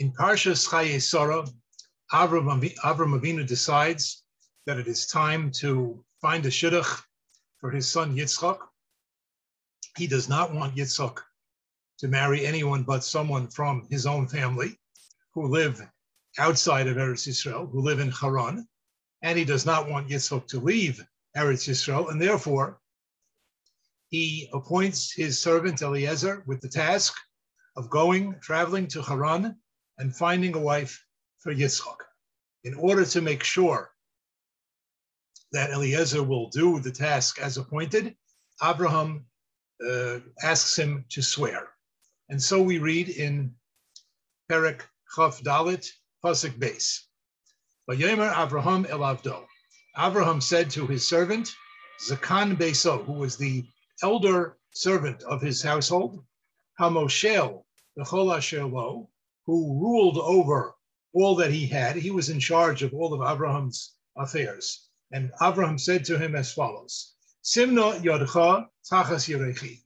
In Parshas Chaye Avram, Avram Avinu decides that it is time to find a shidduch for his son Yitzchak. He does not want Yitzchak to marry anyone but someone from his own family who live outside of Eretz Yisrael, who live in Haran, and he does not want Yitzchak to leave Eretz Yisrael, and therefore he appoints his servant Eliezer with the task of going, traveling to Haran and finding a wife for Yitzchak in order to make sure that Eliezer will do the task as appointed. Abraham uh, asks him to swear. And so we read in Perek Chaf Dalit, Pasuk Beis. Vayomer Abraham el Avdo. Abraham said to his servant, Zakan Beso, who was the elder servant of his household, Hamoshel the who ruled over all that he had. He was in charge of all of Abraham's affairs. And Abraham said to him as follows: Simna yodcha tachas yirechi.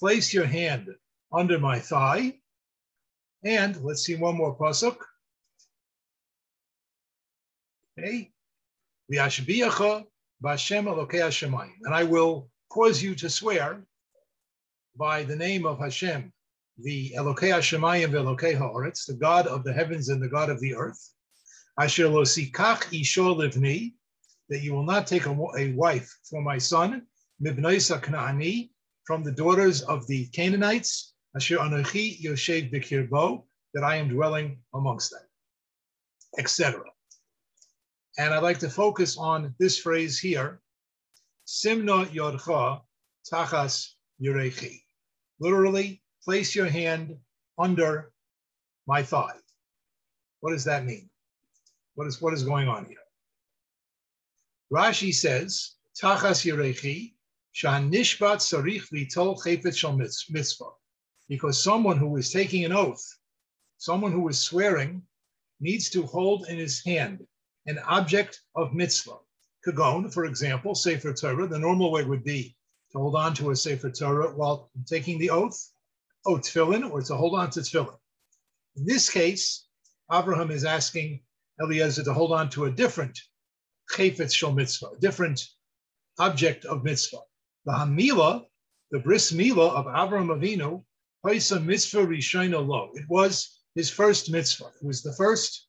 Place your hand under my thigh. And let's see one more pasuk. Okay. V'ashbiyacha b'Hashem Elokei Hashemayim. And I will cause you to swear by the name of Hashem, the Elokei Hashemayim ve'Elokei Haaretz, the God of the heavens and the God of the earth. Asher lo sikach isho livni, that you will not take a, a wife for my son, mibnoisa knaani, from the daughters of the Canaanites, asher anochi yoshev b'kirbo, that I am dwelling amongst them, etc. And I'd like to focus on this phrase here, simna yodcha tachas yurechi. Literally, place your hand under my thigh. What does that mean? What is, what is going on here? Rashi says, Tachas Yerechi, Shan Nishbat Sarich Litol Chayfet Shal Mitzvah. Because someone who is taking an oath, someone who is swearing, needs to hold in his hand an object of mitzvah. Kagon, for example, Sefer Torah, the normal way would be to hold on to a Sefer Torah while taking the oath oh, tefillin, or to hold on to tefillin. In this case, Abraham is asking Eliezer to hold on to a different chayfetz shel mitzvah, a different object of mitzvah. The hamila, the bris milah of Abraham Avinu, paisa mitzvah rishayna lo. It was his first mitzvah. It was the first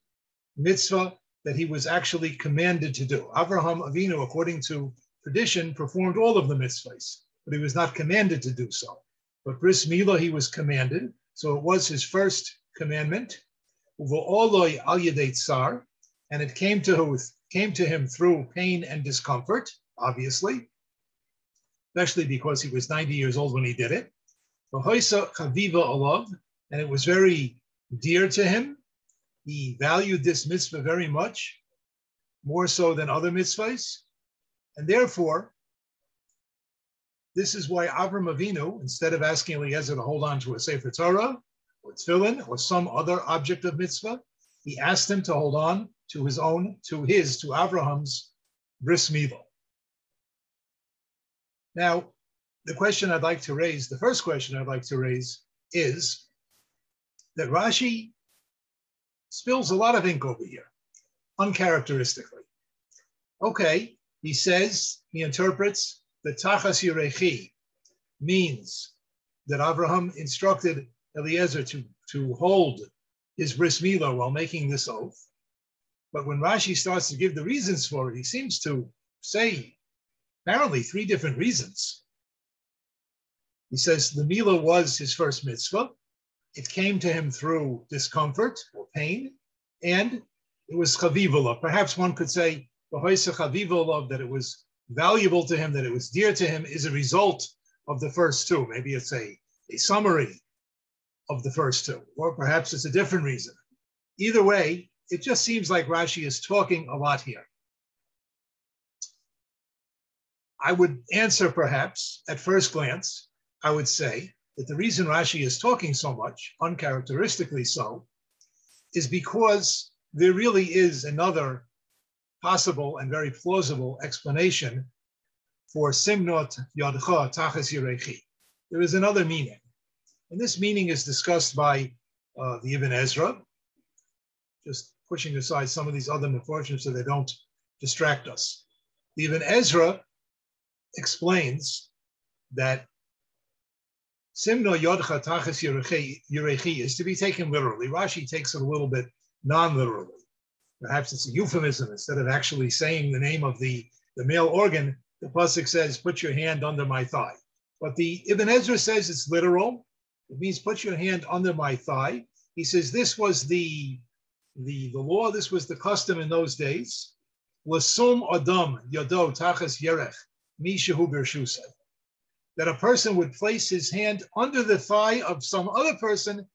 mitzvah that he was actually commanded to do. Abraham Avinu, according to tradition, performed all of the mitzvahs, but he was not commanded to do so. But bris milah he was commanded, so it was his first commandment. tsar, and it came to came to him through pain and discomfort, obviously, especially because he was 90 years old when he did it. and it was very dear to him. He valued this mitzvah very much, more so than other mitzvahs, and therefore this is why Avram Avinu, instead of asking Eliezer to hold on to a Sefer Torah or tefillin or some other object of mitzvah, he asked him to hold on to his own, to his, to Avraham's bris milah. Now, the question I'd like to raise, the first question I'd like to raise is that Rashi spills a lot of ink over here, uncharacteristically. Okay, he says, he interprets the Tachas Yirechi means that Abraham instructed Eliezer to, to hold his bris milah while making this oath. But when Rashi starts to give the reasons for it, he seems to say apparently three different reasons. He says the milah was his first mitzvah. It came to him through discomfort or pain, and it was chavivala. Perhaps one could say the chavivala that it was valuable to him, that it was dear to him, is a result of the first two. Maybe it's a, a summary of the first two, or perhaps it's a different reason. either way, it just seems like Rashi is talking a lot here. I would answer perhaps at first glance, I would say that the reason Rashi is talking so much, uncharacteristically so, is because there really is another possible and very plausible explanation for simnot yadcha tachas yirechi. There is another meaning. And this meaning is discussed by uh, the Ibn Ezra, just pushing aside some of these other misfortunes so they don't distract us. The Ibn Ezra explains that Simno Yodcha Tachas Yerechi is to be taken literally. Rashi takes it a little bit non-literally. Perhaps it's a euphemism. Instead of actually saying the name of the, the male organ, the Pasuk says, put your hand under my thigh. But the Ibn Ezra says it's literal. It means put your hand under my thigh. He says this was the, the, the law, this was the custom in those days. Adam Yado Tachas Yerech that a person would place his hand under the thigh of some other person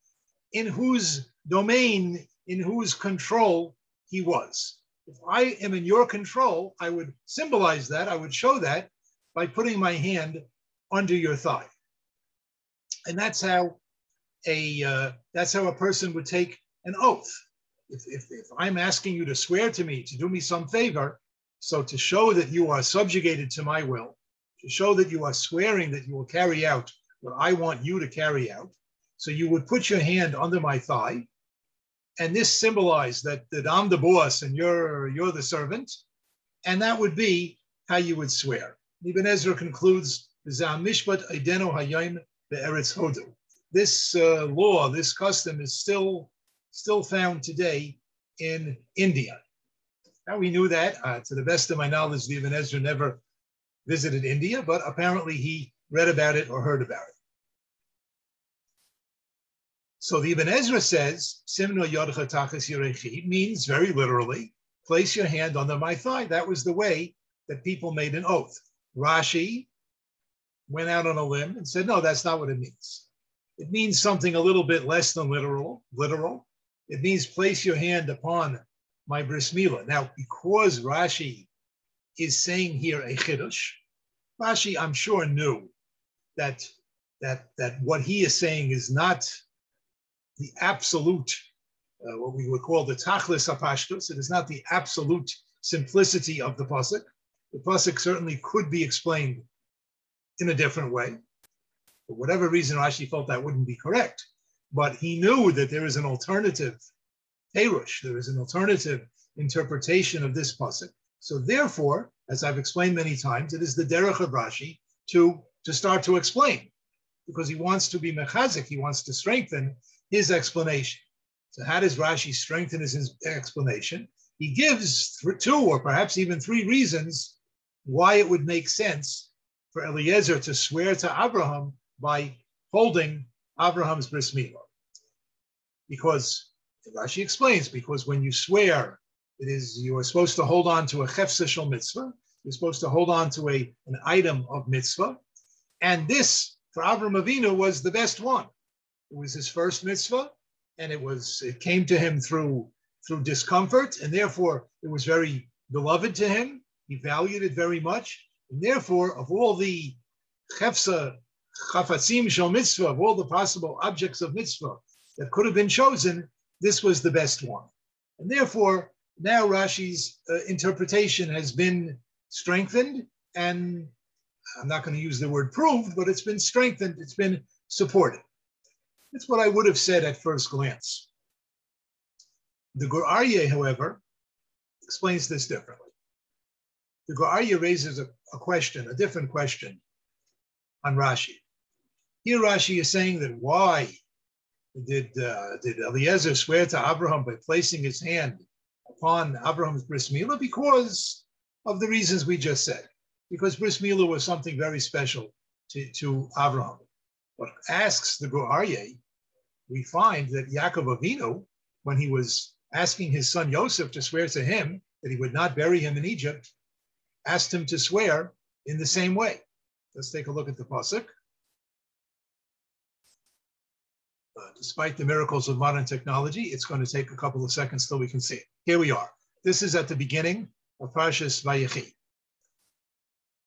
in whose domain, in whose control he was. If I am in your control, I would symbolize that, I would show that by putting my hand under your thigh. And that's how a uh, that's how a person would take an oath. If, if, if I'm asking you to swear to me to do me some favor, so to show that you are subjugated to my will, to show that you are swearing that you will carry out what I want you to carry out. So you would put your hand under my thigh, and this symbolized that, that I'm the boss and you're you're the servant, and that would be how you would swear. Ibn Ezra concludes, "Mishpat ideno hayim be'eretz hodu." This uh, law, this custom, is still still found today in India. Now we knew that. Uh, to the best of my knowledge, Ibn Ezra never visited India, but apparently he read about it or heard about it. So the Ibn Ezra says, Simno Yodcha Tachas Yirechi means very literally, place your hand under my thigh. That was the way that people made an oath. Rashi went out on a limb and said, no, that's not what it means. It means something a little bit less than literal, literal. It means place your hand upon my bris milah. Now, because Rashi is saying here a chiddush. Rashi, I'm sure, knew that that that what he is saying is not the absolute, uh, what we would call the tachlis apashtus. It is not the absolute simplicity of the pasuk. The pasuk certainly could be explained in a different way. For whatever reason, Rashi felt that wouldn't be correct. But he knew that there is an alternative Perush, there is an alternative interpretation of this pasuk so therefore, as I've explained many times, it is the derech of Rashi to, to start to explain, because he wants to be mechazik, he wants to strengthen his explanation. So how does Rashi strengthen his explanation? He gives two or perhaps even three reasons why it would make sense for Eliezer to swear to Abraham by holding Abraham's bris milah. Because Rashi explains, because when you swear it is you are supposed to hold on to a chefsa mitzvah. You're supposed to hold on to a, an item of mitzvah. And this, for Avram Avinu, was the best one. It was his first mitzvah, and it was it came to him through through discomfort, and therefore it was very beloved to him. He valued it very much. And therefore, of all the chefsa, chafatzim shel mitzvah, of all the possible objects of mitzvah that could have been chosen, this was the best one. And therefore, now Rashi's uh, interpretation has been strengthened, and I'm not going to use the word proved, but it's been strengthened, it's been supported. That's what I would have said at first glance. The Gur Aryeh, however, explains this differently. The Gur Aryeh raises a, a question, a different question on Rashi. Here Rashi is saying that why did, uh, did Eliezer swear to Abraham by placing his hand upon Abraham's bris milah because of the reasons we just said. Because bris milah was something very special to, to Abraham. But asks the Gur Aryeh, we find that Yaakov Avinu, when he was asking his son Yosef to swear to him that he would not bury him in Egypt, asked him to swear in the same way. Let's take a look at the pasuk. Uh, despite the miracles of modern technology, it's going to take a couple of seconds till we can see it. Here we are. This is at the beginning of Parshas Vayechi.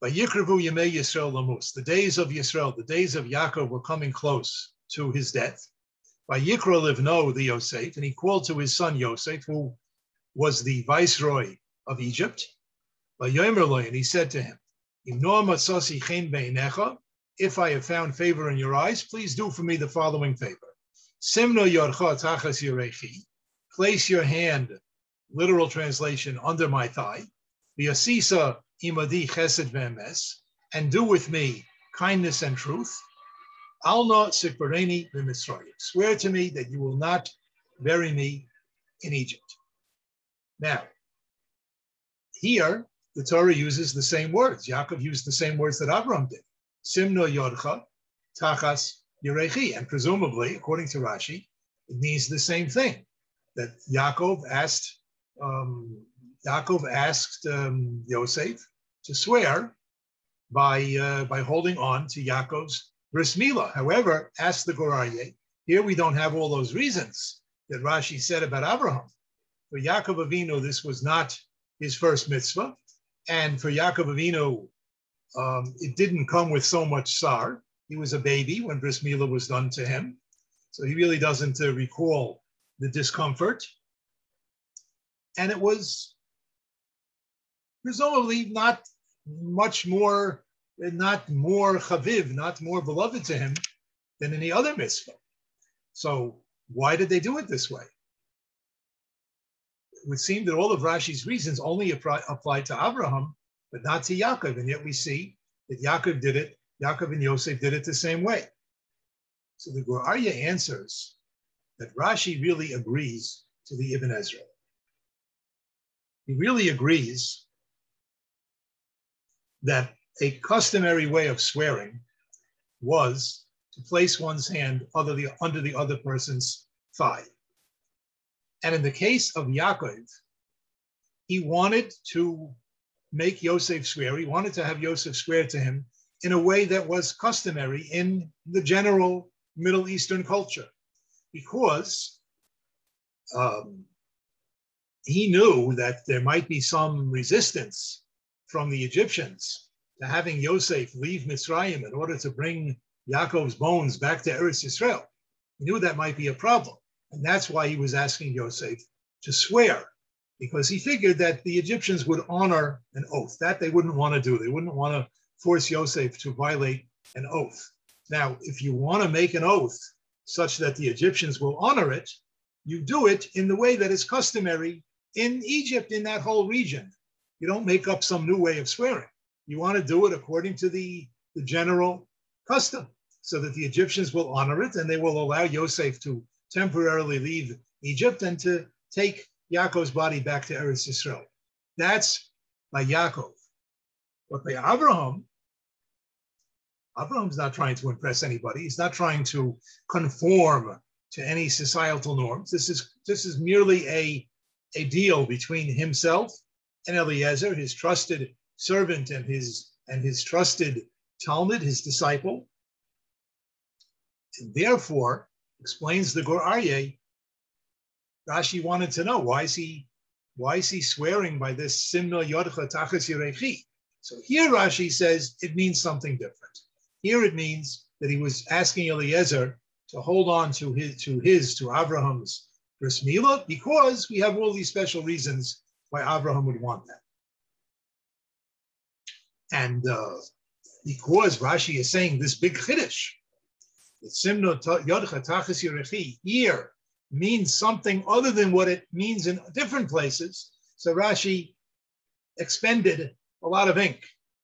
Vayikrevu Yemei Yisrael Lamus. The days of Yisrael, the days of Yaakov were coming close to his death. Vayikra Livno the Yosef, and he called to his son Yosef, who was the viceroy of Egypt. By Yomerloy, and he said to him, If I have found favor in your eyes, please do for me the following favor. Place your hand, literal translation, under my thigh. imadi chesed and do with me kindness and truth. Alna sikbareni Swear to me that you will not bury me in Egypt. Now, here the Torah uses the same words. Yaakov used the same words that Abraham did. Simno yodcha tachas yirechi. And presumably, according to Rashi, it means the same thing. That Yaakov asked um, Yaakov asked um, Yosef to swear by uh, by holding on to Yaakov's bris milah. However, asked the Gur Aryeh, here we don't have all those reasons that Rashi said about Abraham. For Yaakov Avinu, this was not his first mitzvah. And for Yaakov Avinu, um, it didn't come with so much sar. He was a baby when bris milah was done to him. So he really doesn't uh, recall the discomfort. And it was presumably not much more, not more chaviv, not more beloved to him than any other mitzvah. So why did they do it this way? it would seem that all of Rashi's reasons only apply, apply to Abraham, but not to Yaakov. And yet we see that Yaakov did it, Yaakov and Yosef did it the same way. So the Gur Aryeh answers that Rashi really agrees to the Ibn Ezra. He really agrees that a customary way of swearing was to place one's hand under the, under the other person's thigh. And in the case of Yaakov, he wanted to make Yosef swear. He wanted to have Yosef swear to him in a way that was customary in the general Middle Eastern culture, because um, he knew that there might be some resistance from the Egyptians to having Yosef leave Mitzrayim in order to bring Yaakov's bones back to Eretz Yisrael. He knew that might be a problem. And that's why he was asking Yosef to swear, because he figured that the Egyptians would honor an oath. That they wouldn't want to do. They wouldn't want to force Yosef to violate an oath. Now, if you want to make an oath such that the Egyptians will honor it, you do it in the way that is customary in Egypt, in that whole region. You don't make up some new way of swearing. You want to do it according to the, the general custom so that the Egyptians will honor it and they will allow Yosef to temporarily leave Egypt and to take Yaakov's body back to Eretz Yisrael. That's by Yaakov. But by Abraham, Abraham's not trying to impress anybody. He's not trying to conform to any societal norms. This is this is merely a, a deal between himself and Eliezer, his trusted servant and his and his trusted talmid, his disciple. And therefore, explains the Gur Aryeh, Rashi wanted to know why is he why is he swearing by this Simna Yodcha Tachas Yirechi? So here Rashi says it means something different. Here it means that he was asking Eliezer to hold on to his to his to Abraham's bris because we have all these special reasons why Abraham would want that. And uh, because Rashi is saying this big chiddush Simno Yodcha Tachas Yerechi here means something other than what it means in different places. So Rashi expended a lot of ink.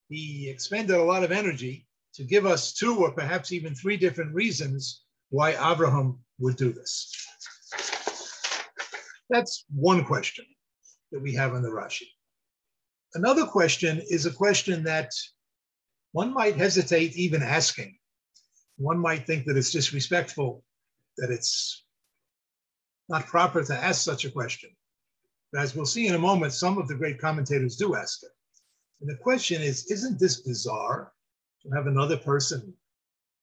He expended a lot of energy to give us two or perhaps even three different reasons why Abraham would do this. That's one question that we have in the Rashi. Another question is a question that one might hesitate even asking one might think that it's disrespectful, that it's not proper to ask such a question. But as we'll see in a moment, some of the great commentators do ask it. And the question is Isn't this bizarre to have another person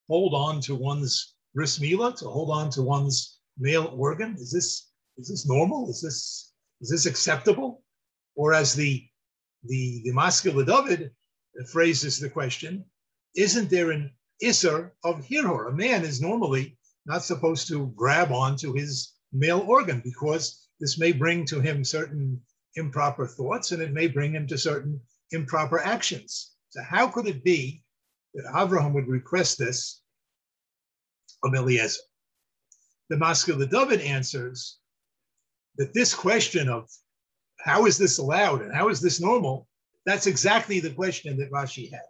hold on to one's bris milah to hold on to one's male organ? Is this is this normal? Is this is this acceptable? Or as the the the Maskil David phrases the question, isn't there an isser of hirhur? A man is normally not supposed to grab onto his male organ because this may bring to him certain improper thoughts and it may bring him to certain improper actions. So how could it be that Abraham would request this of Eliezer? The Maskil David answers that this question of how is this allowed and how is this normal, that's exactly the question that Rashi had.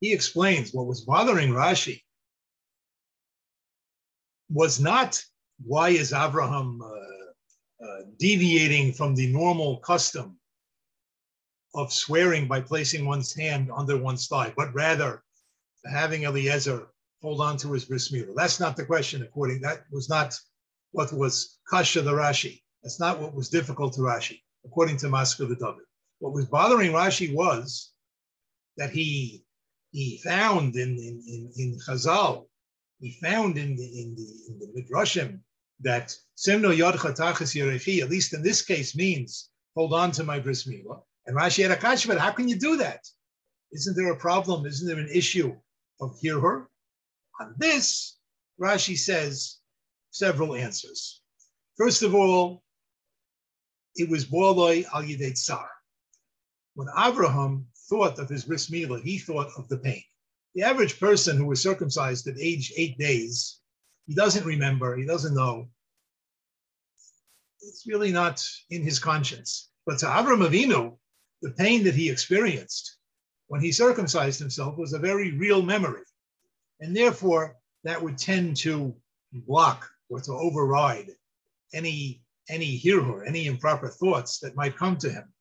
He explains what was bothering Rashi was not why is Abraham uh, uh, deviating from the normal custom of swearing by placing one's hand under one's thigh, but rather having Eliezer hold on to his bris milah. That's not the question. According that was not what was kasha the Rashi. That's not what was difficult to Rashi, according to Maskil the David. What was bothering Rashi was that he he found in in in, in Chazal, he found in the in the in the midrashim that semno yod chatachas yerechi, at least in this case, means hold on to my bris milah. And Rashi had a kasha, but how can you do that? Isn't there a problem? Isn't there an issue of hirhur? On this, Rashi says several answers. First of all, it was Borloi al Yidei Tsar. When Abraham thought of his bris milah, he thought of the pain. The average person who was circumcised at age eight days, he doesn't remember, he doesn't know. It's really not in his conscience. But to Abraham Avinu, the pain that he experienced when he circumcised himself was a very real memory. And therefore, that would tend to block or to override any any hirhur, any improper thoughts that might come to him.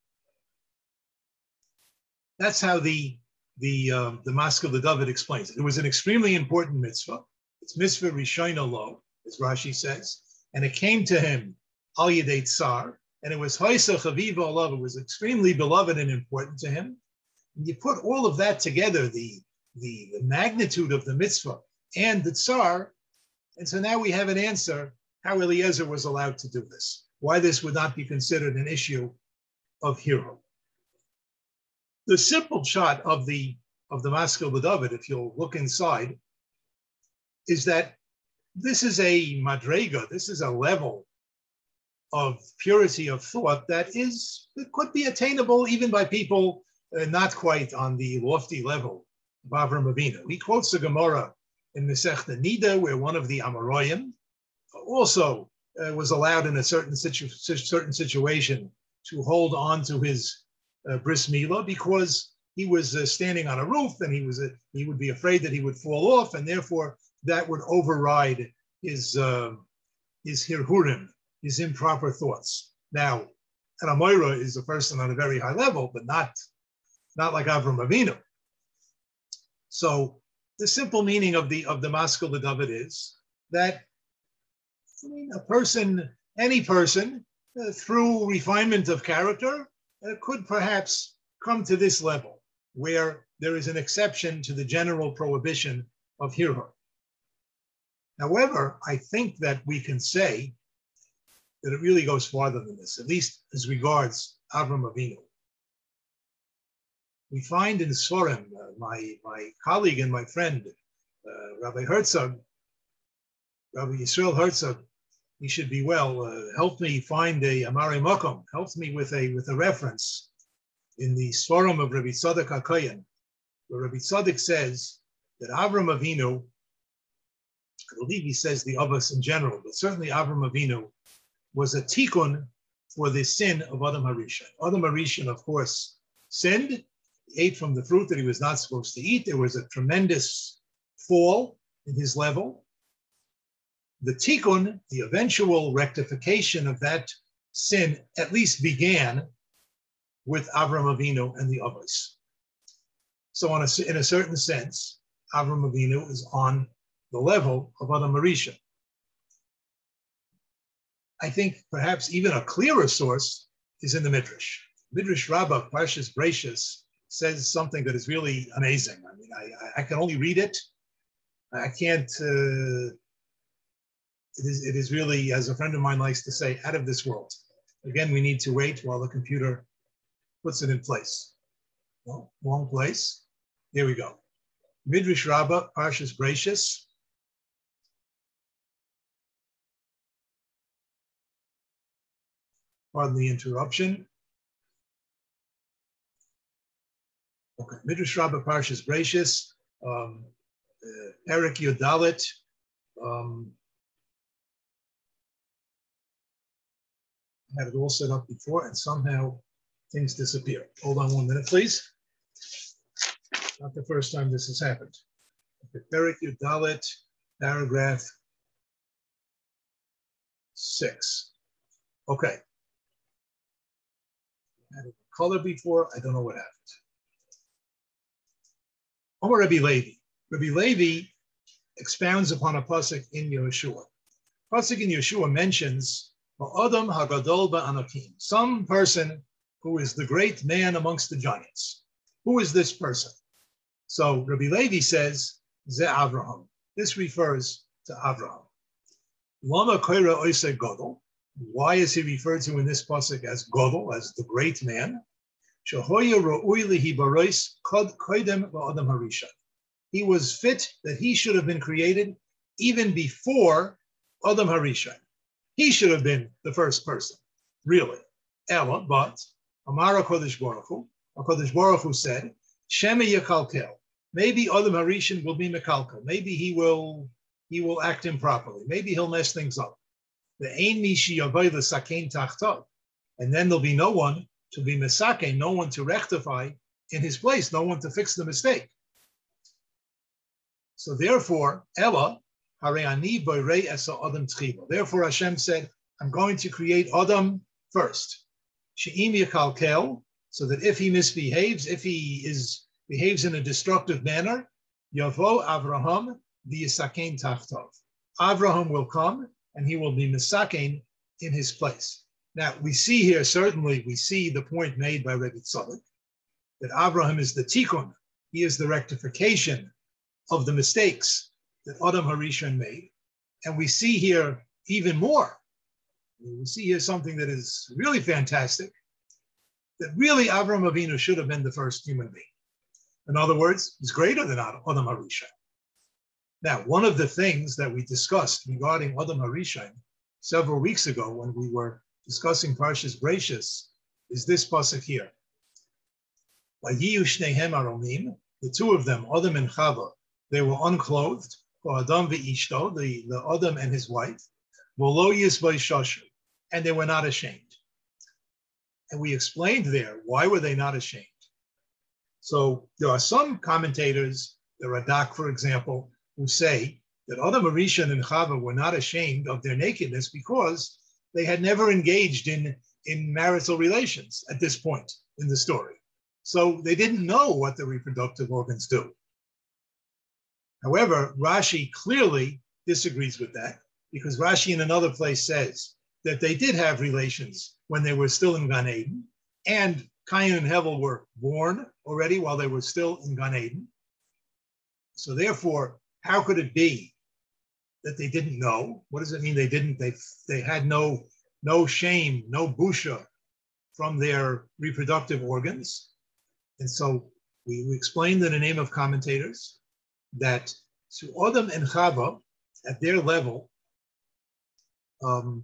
That's how the the uh, the Maskil the David explains it. It was an extremely important mitzvah. It's mitzvah rishayna lo, as Rashi says, and it came to him al yedei tsar, and it was haisa chaviva alav. It was extremely beloved and important to him. And you put all of that together, the, the the magnitude of the mitzvah and the tsar, and so now we have an answer how Eliezer was allowed to do this, why this would not be considered an issue of hirhur. The simple shot of the of the Maskil David, if you'll look inside, is that this is a madrega, this is a level of purity of thought that is that could be attainable even by people uh, not quite on the lofty level of Avram Avinu. He quotes the Gemara in Masechta Nida, where one of the Amoraim, also uh, was allowed in a certain, situ- certain situation to hold on to his uh, bris milah because he was uh, standing on a roof and he was uh, he would be afraid that he would fall off and therefore that would override his uh, his hirhurim, his improper thoughts. Now, an Amoira is a person on a very high level, but not not like Avram Avinu. So the simple meaning of the of the Maskil David is that I mean, a person, any person, uh, through refinement of character, uh, could perhaps come to this level where there is an exception to the general prohibition of hirhur. However, I think that we can say that it really goes farther than this, at least as regards Avram Avinu. We find in Sorim, uh, my, my colleague and my friend, uh, Rabbi Herzog, Rabbi Yisrael Herzog, he should be well. Uh, helped me find a Amari Mokom, helped me with a with a reference in the Svarim of Rabbi Tzadok HaKoyen, where Rabbi Tzadok says that Avram Avinu, I believe he says the Avos in general, but certainly Avram Avinu was a tikkun for the sin of Adam Harishon. Adam Harishon, of course, sinned, he ate from the fruit that he was not supposed to eat. There was a tremendous fall in his level the tikkun, the eventual rectification of that sin, at least began with Avram Avinu and the others. So, a, in a certain sense, Avram Avinu is on the level of Adam Marisha. I think perhaps even a clearer source is in the Midrash. Midrash Rabbah, Parshas Bereishis, says something that is really amazing. I mean, I, I can only read it. I can't uh, it is, it is really, as a friend of mine likes to say, out of this world. Again, we need to wait while the computer puts it in place. Well, wrong place. Here we go. Midrash Rabbah, Parshas Bereishis. Pardon the interruption. Okay, Midrash Rabbah Parshas Bereishis, um, uh, Perek Yudalit, um, had it all set up before and somehow things disappear. Hold on one minute, please. Not the first time this has happened. Perek Yudalit, paragraph six. Okay. Had it color before, I don't know what happened. Omar Rabbi Levi. Rabbi Levi expounds upon a pasuk in Yehoshua. Pasuk in Yehoshua mentions Adam Hagadol Anakim, some person who is the great man amongst the giants. Who is this person? So Rabbi Levi says, Ze Avraham. This refers to Avraham. Lama Koira Oise Godel. Why is he referred to in this pasuk as Godel, as the great man? Shahoya Ra'ui Lihi Barois Kod Koidem Adam Harisha. He was fit that he should have been created even before Adam Harisha. He should have been the first person, really. Ella, but Amara Kodesh Baruch Hu, Kodesh Baruch Hu said, Shema Yakalkel. Maybe Adam Harishan will be Mekalkel. Maybe he will he will act improperly. Maybe he'll mess things up. The Ein Mishi the Sakein Tachtov. And then there'll be no one to be Mesake, no one to rectify in his place, no one to fix the mistake. So therefore, Ella, Therefore, Hashem said, I'm going to create Adam first. So that if he misbehaves, if he is behaves in a destructive manner, Yavo Avraham v'yisakein tachtov. Avraham will come and he will be misakein in his place. Now we see here certainly we see the point made by Rebbe Tzadok that Avraham is the tikkun, he is the rectification of the mistakes that Adam Harishon made. And we see here even more. We see here something that is really fantastic, that really Avram Avinu should have been the first human being. In other words, he's greater than Adam Harishon. Now, one of the things that we discussed regarding Adam Harishon several weeks ago when we were discussing Parshas Bereishis is this pasuk here. The two of them, Adam and Chava, they were unclothed, Adam the, the Adam and his wife, and they were not ashamed. And we explained there why were they not ashamed. So there are some commentators, the Radak, for example, who say that Adam Arishan and Chava were not ashamed of their nakedness because they had never engaged in, in marital relations at this point in the story. So they didn't know what the reproductive organs do. However, Rashi clearly disagrees with that because Rashi in another place says that they did have relations when they were still in Gan Eden, and Cain and Hevel were born already while they were still in Gan Eden. So therefore, how could it be that they didn't know? What does it mean they didn't? They they had no no shame, no busha from their reproductive organs. And so we, we explained in the name of commentators that to Adam and Chava, at their level, um,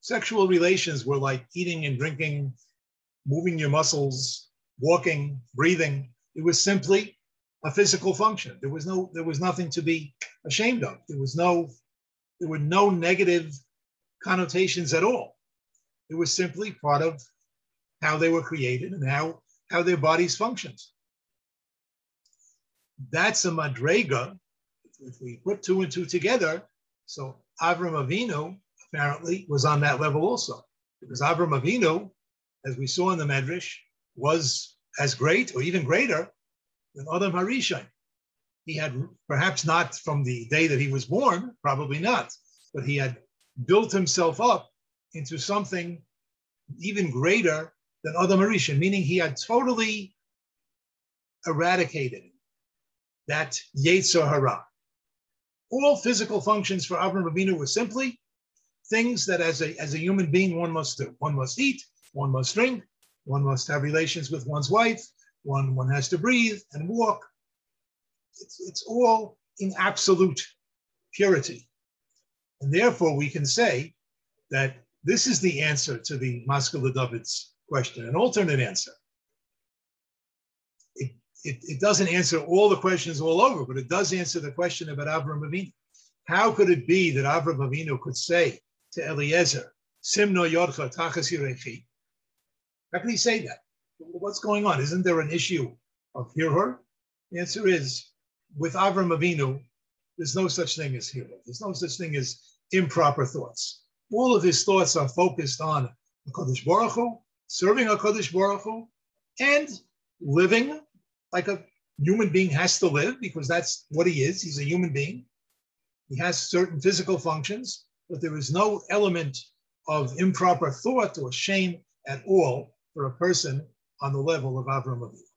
sexual relations were like eating and drinking, moving your muscles, walking, breathing. It was simply a physical function. There was no, there was nothing to be ashamed of. There was no, there were no negative connotations at all. It was simply part of how they were created and how, how their bodies functioned that's a madrega. If we put two and two together, so Avram Avinu apparently was on that level also, because Avram Avinu, as we saw in the Medrash, was as great or even greater than Adam Harishon. He had perhaps not from the day that he was born, probably not, but he had built himself up into something even greater than Adam Harishon, meaning he had totally eradicated that Yetzer Hara. All physical functions for Avram Avinu were simply things that as a, as a human being one must do. One must eat, one must drink, one must have relations with one's wife, one, one has to breathe and walk. It's, it's all in absolute purity. And therefore, we can say that this is the answer to the Maskil David's question, an alternate answer. It, it, doesn't answer all the questions all over, but it does answer the question about Avram Avinu. How could it be that Avram Avinu could say to Eliezer, Simno Yodcha Tachas Yirechi? How can he say that? What's going on? Isn't there an issue of Hirhur? The answer is with Avram Avinu, there's no such thing as Hirhur. There's no such thing as improper thoughts. All of his thoughts are focused on HaKadosh Baruch Hu, serving HaKadosh Baruch Hu, and living like a human being has to live because that's what he is. He's a human being. He has certain physical functions, but there is no element of improper thought or shame at all for a person on the level of Avram Avinu.